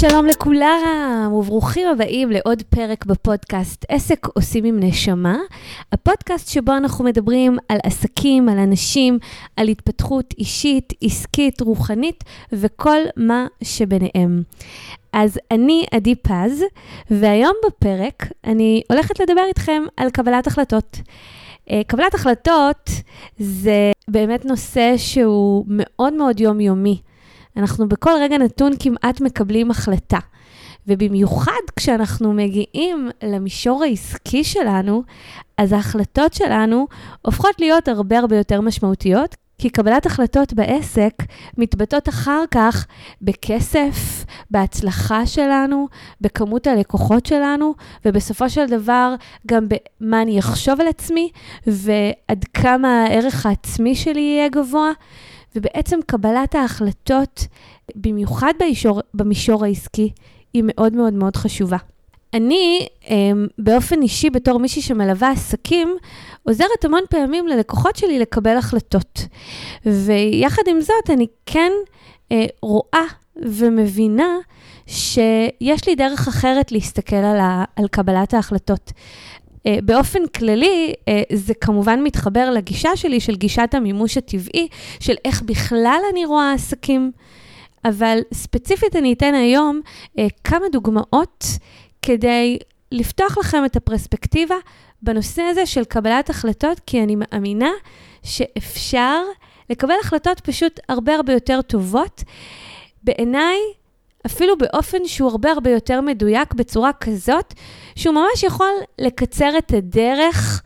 שלום לכולם, וברוכים הבאים לעוד פרק בפודקאסט עסק עושים עם נשמה, הפודקאסט שבו אנחנו מדברים על עסקים, על אנשים, על התפתחות אישית, עסקית, רוחנית וכל מה שביניהם. אז אני עדי פז, והיום בפרק אני הולכת לדבר איתכם על קבלת החלטות. אה, קבלת החלטות זה באמת נושא שהוא מאוד מאוד יומיומי. אנחנו בכל רגע נתון כמעט מקבלים החלטה. ובמיוחד כשאנחנו מגיעים למישור העסקי שלנו, אז ההחלטות שלנו הופכות להיות הרבה הרבה יותר משמעותיות, כי קבלת החלטות בעסק מתבטאות אחר כך בכסף, בהצלחה שלנו, בכמות הלקוחות שלנו, ובסופו של דבר גם במה אני אחשוב על עצמי, ועד כמה הערך העצמי שלי יהיה גבוה. ובעצם קבלת ההחלטות, במיוחד בישור, במישור העסקי, היא מאוד מאוד מאוד חשובה. אני, אמ, באופן אישי, בתור מישהי שמלווה עסקים, עוזרת המון פעמים ללקוחות שלי לקבל החלטות. ויחד עם זאת, אני כן אה, רואה ומבינה שיש לי דרך אחרת להסתכל על, ה, על קבלת ההחלטות. Uh, באופן כללי, uh, זה כמובן מתחבר לגישה שלי של גישת המימוש הטבעי, של איך בכלל אני רואה עסקים, אבל ספציפית אני אתן היום uh, כמה דוגמאות כדי לפתוח לכם את הפרספקטיבה בנושא הזה של קבלת החלטות, כי אני מאמינה שאפשר לקבל החלטות פשוט הרבה הרבה יותר טובות. בעיניי, אפילו באופן שהוא הרבה הרבה יותר מדויק, בצורה כזאת, שהוא ממש יכול לקצר את הדרך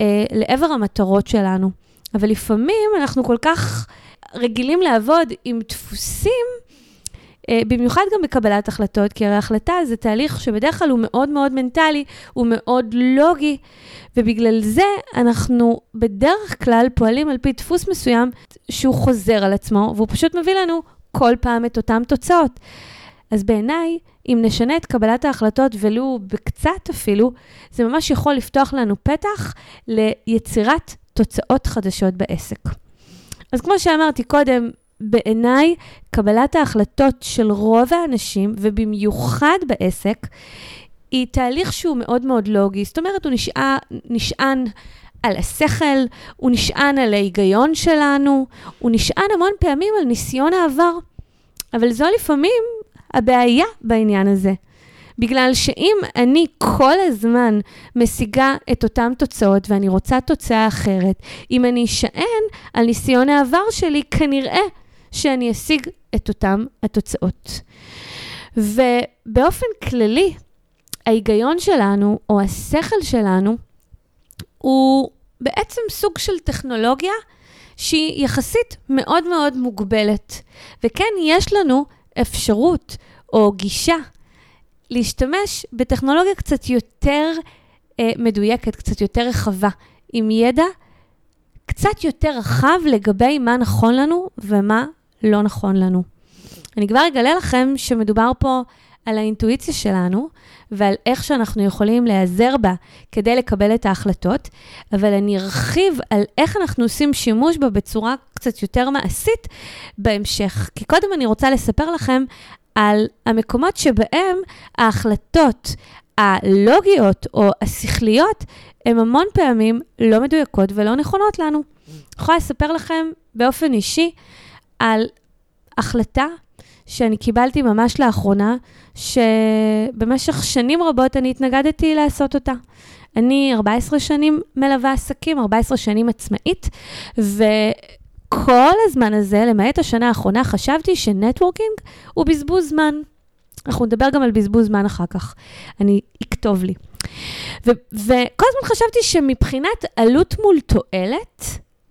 אה, לעבר המטרות שלנו. אבל לפעמים אנחנו כל כך רגילים לעבוד עם דפוסים, אה, במיוחד גם בקבלת החלטות, כי הרי החלטה זה תהליך שבדרך כלל הוא מאוד מאוד מנטלי, הוא מאוד לוגי, ובגלל זה אנחנו בדרך כלל פועלים על פי דפוס מסוים שהוא חוזר על עצמו, והוא פשוט מביא לנו כל פעם את אותן תוצאות. אז בעיניי, אם נשנה את קבלת ההחלטות, ולו בקצת אפילו, זה ממש יכול לפתוח לנו פתח ליצירת תוצאות חדשות בעסק. אז כמו שאמרתי קודם, בעיניי, קבלת ההחלטות של רוב האנשים, ובמיוחד בעסק, היא תהליך שהוא מאוד מאוד לוגי. זאת אומרת, הוא נשען, נשען על השכל, הוא נשען על ההיגיון שלנו, הוא נשען המון פעמים על ניסיון העבר. אבל זו לפעמים הבעיה בעניין הזה. בגלל שאם אני כל הזמן משיגה את אותן תוצאות ואני רוצה תוצאה אחרת, אם אני אשען על ניסיון העבר שלי, כנראה שאני אשיג את אותן התוצאות. ובאופן כללי, ההיגיון שלנו, או השכל שלנו, הוא בעצם סוג של טכנולוגיה שהיא יחסית מאוד מאוד מוגבלת. וכן, יש לנו אפשרות או גישה להשתמש בטכנולוגיה קצת יותר אה, מדויקת, קצת יותר רחבה, עם ידע קצת יותר רחב לגבי מה נכון לנו ומה לא נכון לנו. אני כבר אגלה לכם שמדובר פה על האינטואיציה שלנו ועל איך שאנחנו יכולים להיעזר בה כדי לקבל את ההחלטות, אבל אני ארחיב על איך אנחנו עושים שימוש בה בצורה קצת יותר מעשית בהמשך. כי קודם אני רוצה לספר לכם על המקומות שבהם ההחלטות הלוגיות או השכליות הן המון פעמים לא מדויקות ולא נכונות לנו. אני יכולה לספר לכם באופן אישי על החלטה שאני קיבלתי ממש לאחרונה, שבמשך שנים רבות אני התנגדתי לעשות אותה. אני 14 שנים מלווה עסקים, 14 שנים עצמאית, וכל הזמן הזה, למעט השנה האחרונה, חשבתי ש networking הוא בזבוז זמן. אנחנו נדבר גם על בזבוז זמן אחר כך, אני אכתוב לי. ו- וכל הזמן חשבתי שמבחינת עלות מול תועלת,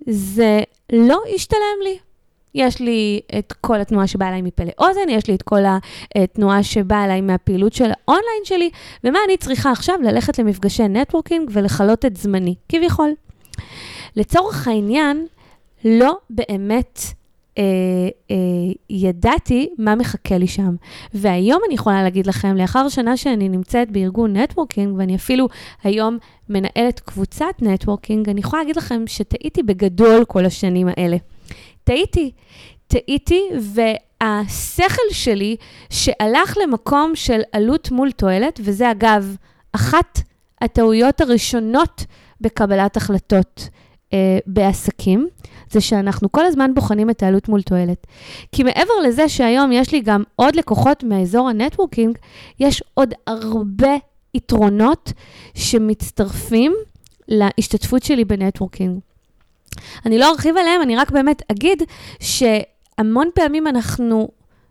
זה לא ישתלם לי. יש לי את כל התנועה שבאה אליי מפה לאוזן, יש לי את כל התנועה שבאה אליי מהפעילות של האונליין שלי, ומה אני צריכה עכשיו? ללכת למפגשי networking ולכלות את זמני, כביכול. לצורך העניין, לא באמת אה, אה, ידעתי מה מחכה לי שם. והיום אני יכולה להגיד לכם, לאחר שנה שאני נמצאת בארגון networking, ואני אפילו היום מנהלת קבוצת networking, אני יכולה להגיד לכם שטעיתי בגדול כל השנים האלה. טעיתי. טעיתי, השכל שלי שהלך למקום של עלות מול תועלת, וזה אגב, אחת הטעויות הראשונות בקבלת החלטות אה, בעסקים, זה שאנחנו כל הזמן בוחנים את העלות מול תועלת. כי מעבר לזה שהיום יש לי גם עוד לקוחות מאזור ה networking, יש עוד הרבה יתרונות שמצטרפים להשתתפות שלי ב networking. אני לא ארחיב עליהם, אני רק באמת אגיד שהמון פעמים אנחנו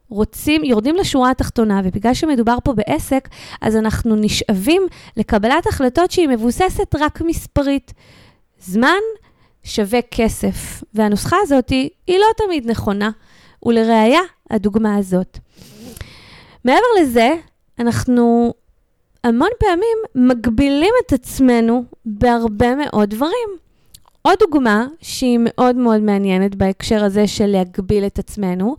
רוצים, יורדים לשורה התחתונה, ובגלל שמדובר פה בעסק, אז אנחנו נשאבים לקבלת החלטות שהיא מבוססת רק מספרית. זמן שווה כסף, והנוסחה הזאת היא לא תמיד נכונה, ולראיה, הדוגמה הזאת. מעבר לזה, אנחנו המון פעמים מגבילים את עצמנו בהרבה מאוד דברים. עוד דוגמה שהיא מאוד מאוד מעניינת בהקשר הזה של להגביל את עצמנו,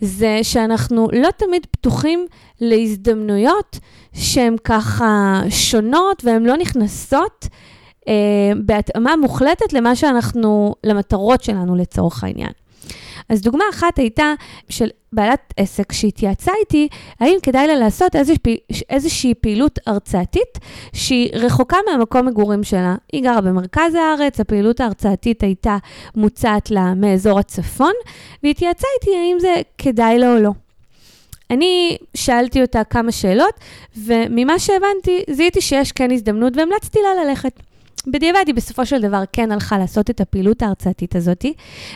זה שאנחנו לא תמיד פתוחים להזדמנויות שהן ככה שונות והן לא נכנסות אה, בהתאמה מוחלטת למה שאנחנו, למטרות שלנו לצורך העניין. אז דוגמה אחת הייתה של בעלת עסק שהתייעצה איתי, האם כדאי לה לעשות איזושהי, פעילות הרצאתית שהיא רחוקה מהמקום מגורים שלה. היא גרה במרכז הארץ, הפעילות ההרצאתית הייתה מוצעת לה מאזור הצפון, והתייעצה איתי האם זה כדאי לה או לא. אני שאלתי אותה כמה שאלות, וממה שהבנתי, זיהיתי שיש כן הזדמנות והמלצתי לה ללכת. בדיעבד היא בסופו של דבר כן הלכה לעשות את הפעילות ההרצאתית הזאת,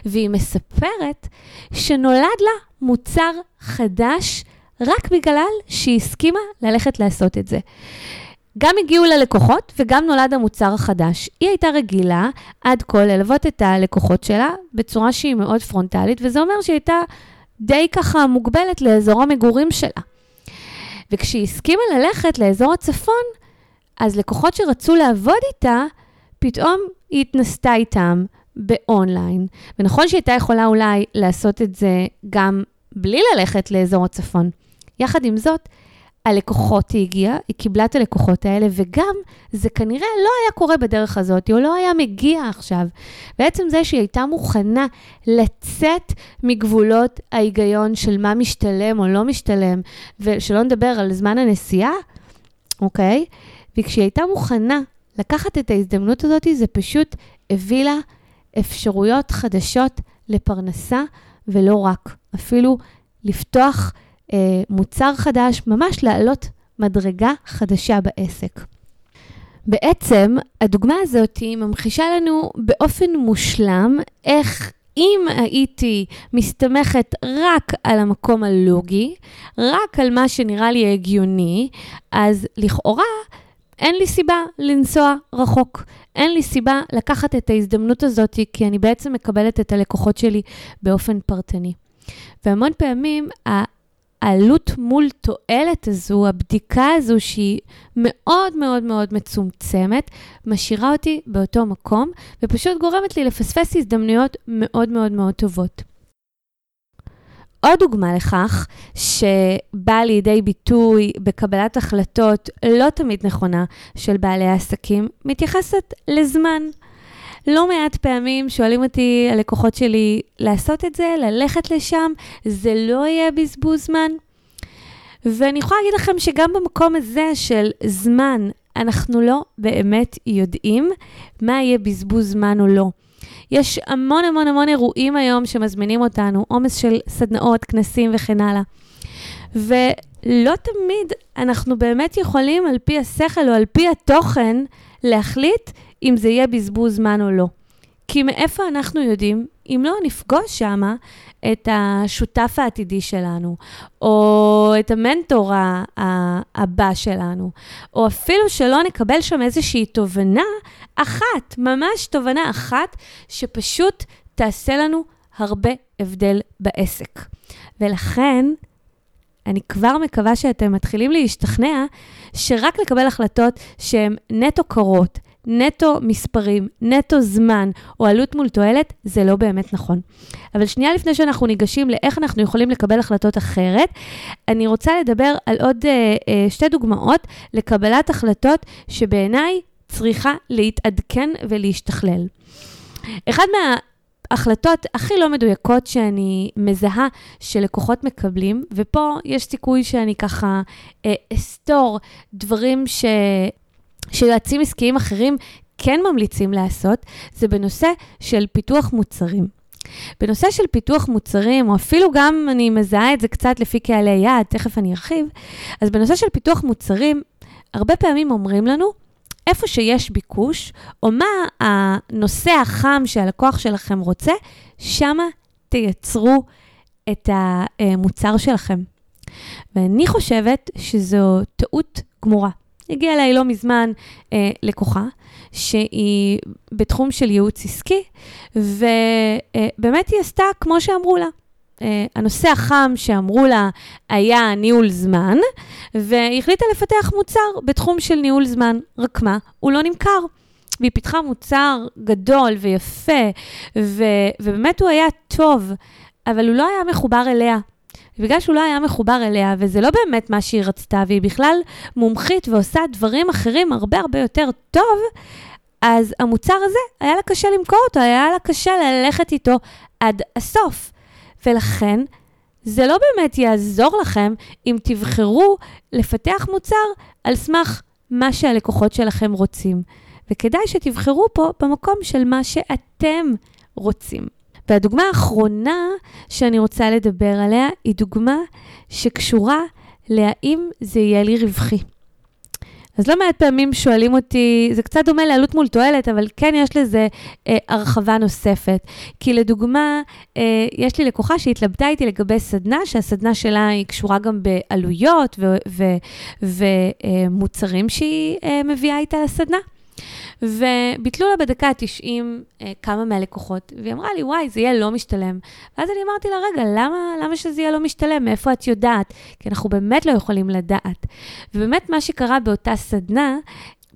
והיא מספרת שנולד לה מוצר חדש רק בגלל שהיא הסכימה ללכת לעשות את זה. גם הגיעו ללקוחות וגם נולד המוצר החדש. היא הייתה רגילה עד כה ללוות את הלקוחות שלה בצורה שהיא מאוד פרונטלית, וזה אומר שהיא הייתה די ככה מוגבלת לאזור המגורים שלה. וכשהיא הסכימה ללכת לאזור הצפון, אז לקוחות שרצו לעבוד איתה, פתאום היא התנסתה איתם באונליין. ונכון שהיא הייתה יכולה אולי לעשות את זה גם בלי ללכת לאזור הצפון. יחד עם זאת, הלקוחות היא הגיעה, היא קיבלה את הלקוחות האלה, וגם זה כנראה לא היה קורה בדרך הזאת, או לא היה מגיע עכשיו. בעצם זה שהיא הייתה מוכנה לצאת מגבולות ההיגיון של מה משתלם או לא משתלם, ושלא נדבר על זמן הנסיעה, אוקיי? וכשהיא הייתה מוכנה לקחת את ההזדמנות הזאת, זה פשוט הביא לה אפשרויות חדשות לפרנסה, ולא רק, אפילו לפתוח אה, מוצר חדש, ממש לעלות מדרגה חדשה בעסק. בעצם, הדוגמה הזאת ממחישה לנו באופן מושלם איך אם הייתי מסתמכת רק על המקום הלוגי, רק על מה שנראה לי הגיוני, אז לכאורה אין לי סיבה לנסוע רחוק. אין לי סיבה לקחת את ההזדמנות הזאת, כי אני בעצם מקבלת את הלקוחות שלי באופן פרטני. והמון פעמים העלות מול תועלת הזו, הבדיקה הזו, שהיא מאוד מאוד מאוד מצומצמת, משאירה אותי באותו מקום, ופשוט גורמת לי לפספס הזדמנויות מאוד מאוד מאוד טובות. עוד דוגמה לכך שבאה לידי ביטוי בקבלת החלטות לא תמיד נכונה של בעלי העסקים, מתייחסת לזמן. לא מעט פעמים שואלים אותי הלקוחות שלי לעשות את זה, ללכת לשם, זה לא יהיה בזבוז זמן. ואני יכולה להגיד לכם שגם במקום הזה של זמן, אנחנו לא באמת יודעים מה יהיה בזבוז זמן או לא. יש המון המון המון אירועים היום שמזמינים אותנו, עומס של סדנאות, כנסים וכן הלאה. ולא תמיד אנחנו באמת יכולים, על פי השכל או על פי התוכן, להחליט אם זה יהיה בזבוז זמן או לא. כי מאיפה אנחנו יודעים, אם לא נפגוש שם את השותף העתידי שלנו, או את המנטור הבא שלנו, או אפילו שלא נקבל שם איזושהי תובנה אחת, ממש תובנה אחת, שפשוט תעשה לנו הרבה הבדל בעסק. ולכן, אני כבר מקווה שאתם מתחילים להשתכנע שרק לקבל החלטות שהן נטו קרות, נטו מספרים, נטו זמן או עלות מול תועלת, זה לא באמת נכון. אבל שנייה לפני שאנחנו ניגשים לאיך אנחנו יכולים לקבל החלטות אחרת, אני רוצה לדבר על עוד אה, אה, שתי דוגמאות לקבלת החלטות שבעיניי צריכה להתעדכן ולהשתכלל. אחד מה... ההחלטות הכי לא מדויקות שאני מזהה שלקוחות מקבלים, ופה יש סיכוי שאני ככה אה, אסתור דברים ש... שיועצים עסקיים אחרים כן ממליצים לעשות, זה בנושא של פיתוח מוצרים. בנושא של פיתוח מוצרים, או אפילו גם אני מזהה את זה קצת לפי קהלי יעד, תכף אני ארחיב, אז בנושא של פיתוח מוצרים, הרבה פעמים אומרים לנו, איפה שיש ביקוש, או מה הנושא החם שהלקוח שלכם רוצה, שמה תייצרו את המוצר שלכם. ואני חושבת שזו טעות גמורה. הגיעה אליי לא מזמן אה, לקוחה, שהיא בתחום של ייעוץ עסקי, ובאמת היא עשתה כמו שאמרו לה. Uh, הנושא החם שאמרו לה היה ניהול זמן, והיא החליטה לפתח מוצר בתחום של ניהול זמן, רק מה, הוא לא נמכר. והיא פיתחה מוצר גדול ויפה, ו- ובאמת הוא היה טוב, אבל הוא לא היה מחובר אליה. ובגלל שהוא לא היה מחובר אליה, וזה לא באמת מה שהיא רצתה, והיא בכלל מומחית ועושה דברים אחרים הרבה הרבה יותר טוב, אז המוצר הזה, היה לה קשה למכור אותו, היה לה קשה ללכת איתו עד הסוף. ולכן, זה לא באמת יעזור לכם אם תבחרו לפתח מוצר על סמך מה שהלקוחות שלכם רוצים. וכדאי שתבחרו פה במקום של מה שאתם רוצים. והדוגמה האחרונה שאני רוצה לדבר עליה היא דוגמה שקשורה להאם זה יהיה לי רווחי. אז לא מעט פעמים שואלים אותי, זה קצת דומה לעלות מול תועלת, אבל כן יש לזה אה, הרחבה נוספת. כי לדוגמה, אה, יש לי לקוחה שהתלבטה איתי לגבי סדנה, שהסדנה שלה היא קשורה גם בעלויות ומוצרים אה, שהיא אה, מביאה איתה לסדנה. וביטלו לה בדקה ה-90 אה, כמה מהלקוחות, והיא אמרה לי, וואי, זה יהיה לא משתלם. ואז אני אמרתי לה, רגע, למה, למה שזה יהיה לא משתלם? מאיפה את יודעת? כי אנחנו באמת לא יכולים לדעת. ובאמת מה שקרה באותה סדנה,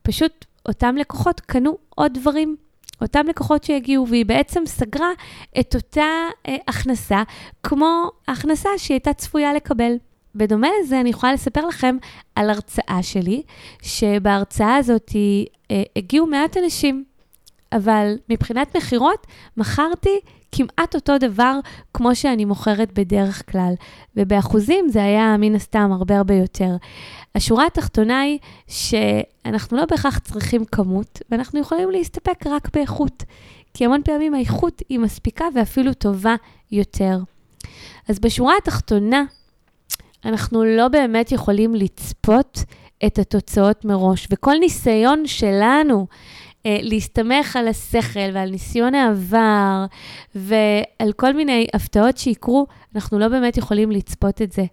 פשוט אותם לקוחות קנו עוד דברים. אותם לקוחות שהגיעו, והיא בעצם סגרה את אותה אה, הכנסה כמו ההכנסה שהיא הייתה צפויה לקבל. בדומה לזה, אני יכולה לספר לכם על הרצאה שלי, שבהרצאה הזאת הגיעו מעט אנשים, אבל מבחינת מכירות, מכרתי כמעט אותו דבר כמו שאני מוכרת בדרך כלל, ובאחוזים זה היה מן הסתם הרבה הרבה יותר. השורה התחתונה היא שאנחנו לא בהכרח צריכים כמות, ואנחנו יכולים להסתפק רק באיכות, כי המון פעמים האיכות היא מספיקה ואפילו טובה יותר. אז בשורה התחתונה, אנחנו לא באמת יכולים לצפות את התוצאות מראש, וכל ניסיון שלנו אה, להסתמך על השכל ועל ניסיון העבר ועל כל מיני הפתעות שיקרו, אנחנו לא באמת יכולים לצפות את זה.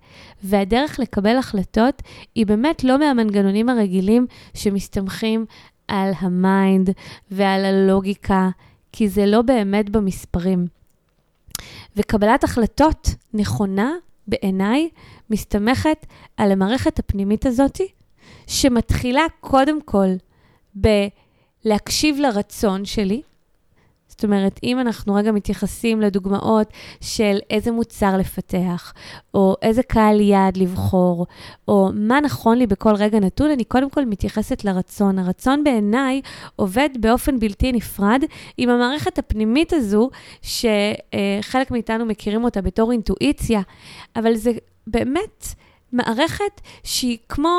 והדרך לקבל החלטות היא באמת לא מהמנגנונים הרגילים שמסתמכים על ה mind ועל הלוגיקה, כי זה לא באמת במספרים. וקבלת החלטות נכונה, בעיניי, מסתמכת על המערכת הפנימית הזאתי, שמתחילה קודם כל בלהקשיב לרצון שלי. זאת אומרת, אם אנחנו רגע מתייחסים לדוגמאות של איזה מוצר לפתח, או איזה קהל יעד לבחור, או מה נכון לי בכל רגע נתון, אני קודם כל מתייחסת לרצון. הרצון בעיניי עובד באופן בלתי נפרד עם המערכת הפנימית הזו, שחלק מאיתנו מכירים אותה בתור אינטואיציה, אבל זה באמת... מערכת שהיא כמו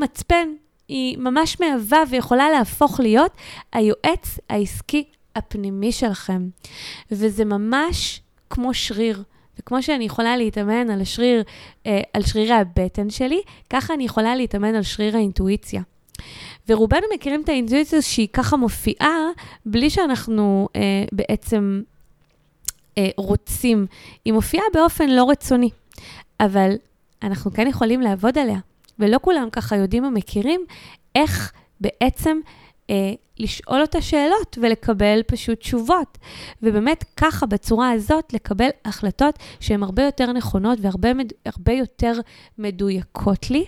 מצפן, היא ממש מהווה ויכולה להפוך להיות היועץ העסקי הפנימי שלכם. וזה ממש כמו שריר. וכמו שאני יכולה להתאמן על השריר, אה, על שרירי הבטן שלי, ככה אני יכולה להתאמן על שריר האינטואיציה. ורובנו מכירים את האינטואיציה שהיא ככה מופיעה, בלי שאנחנו אה, בעצם אה, רוצים. היא מופיעה באופן לא רצוני. אבל אנחנו כן יכולים לעבוד עליה. ולא כולם ככה יודעים או מכירים איך בעצם אה, לשאול אותה שאלות ולקבל פשוט תשובות. ובאמת ככה, בצורה הזאת, לקבל החלטות שהן הרבה יותר נכונות והרבה יותר מדויקות לי.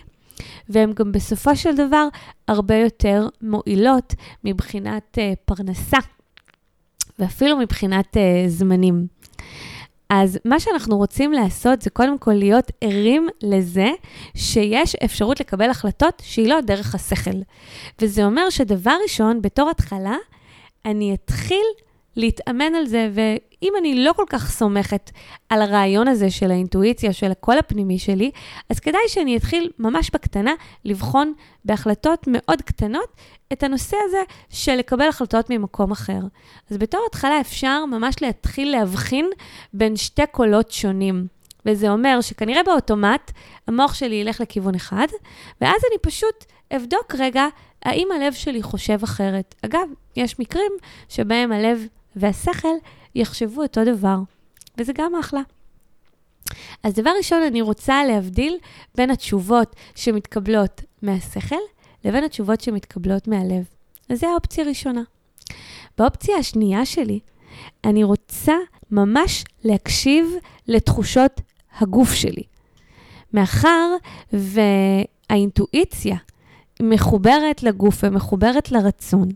והן גם בסופו של דבר הרבה יותר מועילות מבחינת uh, פרנסה ואפילו מבחינת uh, זמנים. אז מה שאנחנו רוצים לעשות זה קודם כל להיות ערים לזה שיש אפשרות לקבל החלטות שהיא לא דרך השכל. וזה אומר שדבר ראשון, בתור התחלה, אני אתחיל להתאמן על זה, ואם אני לא כל כך סומכת על הרעיון הזה של האינטואיציה, של הקול הפנימי שלי, אז כדאי שאני אתחיל ממש בקטנה לבחון בהחלטות מאוד קטנות את הנושא הזה של לקבל החלטות ממקום אחר. אז בתור התחלה אפשר ממש להתחיל להבחין בין שתי קולות שונים. וזה אומר שכנראה באוטומט המוח שלי ילך לכיוון אחד, ואז אני פשוט אבדוק רגע האם הלב שלי חושב אחרת. אגב, יש מקרים שבהם הלב והשכל יחשבו אותו דבר, וזה גם אחלה. אז דבר ראשון, אני רוצה להבדיל בין התשובות שמתקבלות מהשכל לבין התשובות שמתקבלות מהלב. אז זו האופציה הראשונה. באופציה השנייה שלי, אני רוצה ממש להקשיב לתחושות הגוף שלי. מאחר והאינטואיציה מחוברת לגוף ומחוברת לרצון,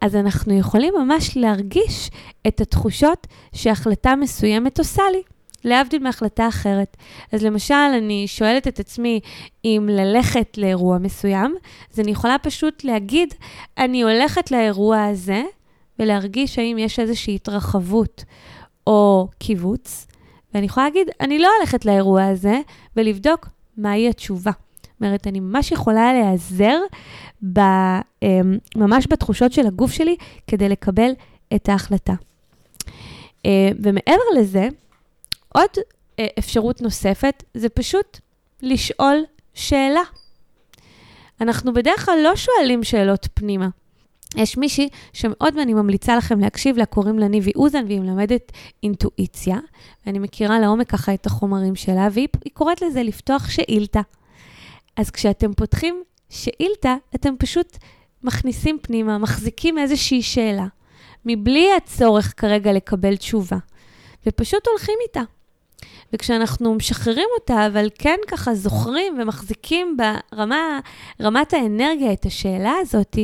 אז אנחנו יכולים ממש להרגיש את התחושות שהחלטה מסוימת עושה לי. להבדיל מהחלטה אחרת. אז למשל, אני שואלת את עצמי אם ללכת לאירוע מסוים, אז אני יכולה פשוט להגיד, אני הולכת לאירוע הזה, ולהרגיש האם יש איזושהי התרחבות או קיבוץ, ואני יכולה להגיד, אני לא הולכת לאירוע הזה, ולבדוק מהי התשובה. אומרת, אני ממש יכולה להיעזר ב, אמ, ממש בתחושות של הגוף שלי כדי לקבל את ההחלטה. אה, ומעבר לזה, עוד אה, אפשרות נוספת זה פשוט לשאול שאלה. אנחנו בדרך כלל לא שואלים שאלות פנימה. יש מישהי שמאוד אני ממליצה לכם להקשיב לה, קוראים לה ניבי אוזן, והיא מלמדת אינטואיציה, ואני מכירה לעומק ככה את החומרים שלה, והיא קוראת לזה לפתוח שאילתה. אז כשאתם פותחים שאילתה, אתם פשוט מכניסים פנימה, מחזיקים איזושהי שאלה, מבלי הצורך כרגע לקבל תשובה, ופשוט הולכים איתה. וכשאנחנו משחררים אותה, אבל כן ככה זוכרים ומחזיקים ברמת האנרגיה את השאלה הזאת,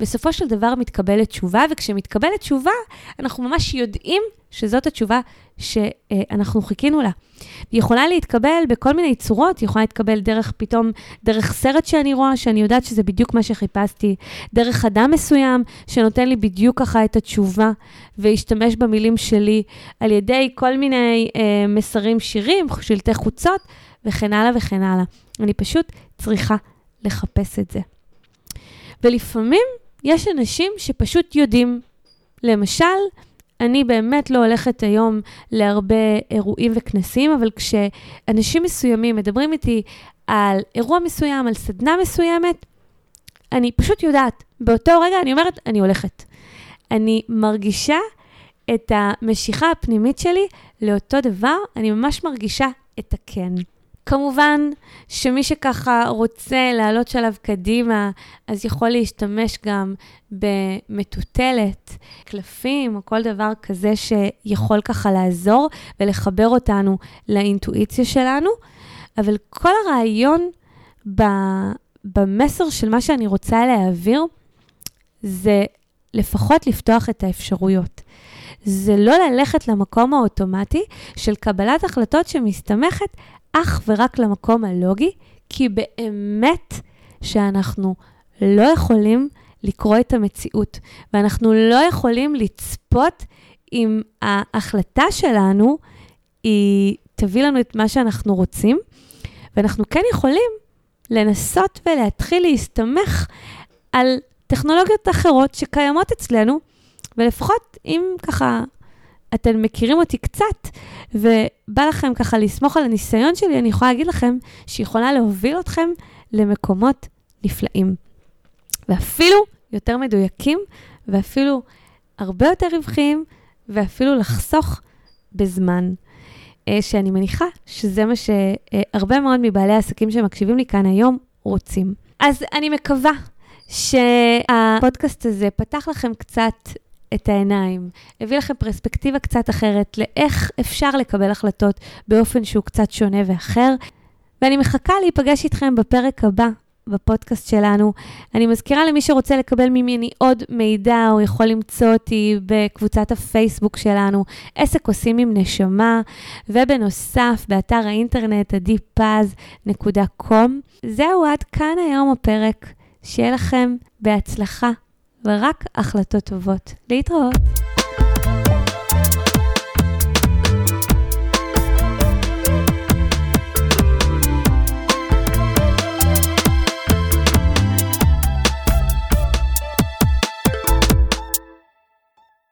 בסופו של דבר מתקבלת תשובה, וכשמתקבלת תשובה, אנחנו ממש יודעים שזאת התשובה שאנחנו חיכינו לה. היא יכולה להתקבל בכל מיני צורות, היא יכולה להתקבל דרך פתאום, דרך סרט שאני רואה, שאני יודעת שזה בדיוק מה שחיפשתי, דרך אדם מסוים שנותן לי בדיוק ככה את התשובה, והשתמש במילים שלי, על ידי כל מיני אה, מסרים שירים, שלטי חוצות, וכן הלאה וכן הלאה. אני פשוט צריכה לחפש את זה. ולפעמים יש אנשים שפשוט יודעים. למשל, אני באמת לא הולכת היום להרבה אירועים וכנסים, אבל כשאנשים מסוימים מדברים איתי על אירוע מסוים, על סדנה מסוימת, אני פשוט יודעת, באותו רגע אני אומרת, אני הולכת. אני מרגישה את המשיכה הפנימית שלי לאותו דבר, אני ממש מרגישה את הכן. כמובן שמי שככה רוצה לעלות שלב קדימה, אז יכול להשתמש גם במטוטלת, קלפים או כל דבר כזה שיכול ככה לעזור ולחבר אותנו לאינטואיציה שלנו. אבל כל הרעיון במסר של מה שאני רוצה להעביר, זה לפחות לפתוח את האפשרויות. זה לא ללכת למקום האוטומטי של קבלת החלטות שמסתמכת אך ורק למקום הלוגי, כי באמת שאנחנו לא יכולים לקרוא את המציאות, ואנחנו לא יכולים לצפות אם ההחלטה שלנו היא תביא לנו את מה שאנחנו רוצים, ואנחנו כן יכולים לנסות ולהתחיל להסתמך על טכנולוגיות אחרות שקיימות אצלנו, ולפחות אם ככה אתם מכירים אותי קצת, ובא לכם ככה לסמוך על הניסיון שלי, אני יכולה להגיד לכם שהיא יכולה להוביל אתכם למקומות נפלאים. ואפילו יותר מדויקים, ואפילו הרבה יותר רווחיים, ואפילו לחסוך בזמן. אה, שאני מניחה שזה מה שהרבה מאוד מבעלי העסקים שמקשיבים לי כאן היום רוצים. אז אני מקווה שהפודקאסט הזה פתח לכם קצת את העיניים, הביא לכם פרספקטיבה קצת אחרת לאיך אפשר לקבל החלטות באופן שהוא קצת שונה ואחר. ואני מחכה להיפגש איתכם בפרק הבא בפודקאסט שלנו. אני מזכירה למי שרוצה לקבל ממני עוד מידע, הוא יכול למצוא אותי בקבוצת הפייסבוק שלנו, עסק עושים עם נשמה, ובנוסף, באתר האינטרנט adipaz.com. זהו, עד כאן היום הפרק. שיהיה לכם בהצלחה ורק החלטות טובות. להתראות.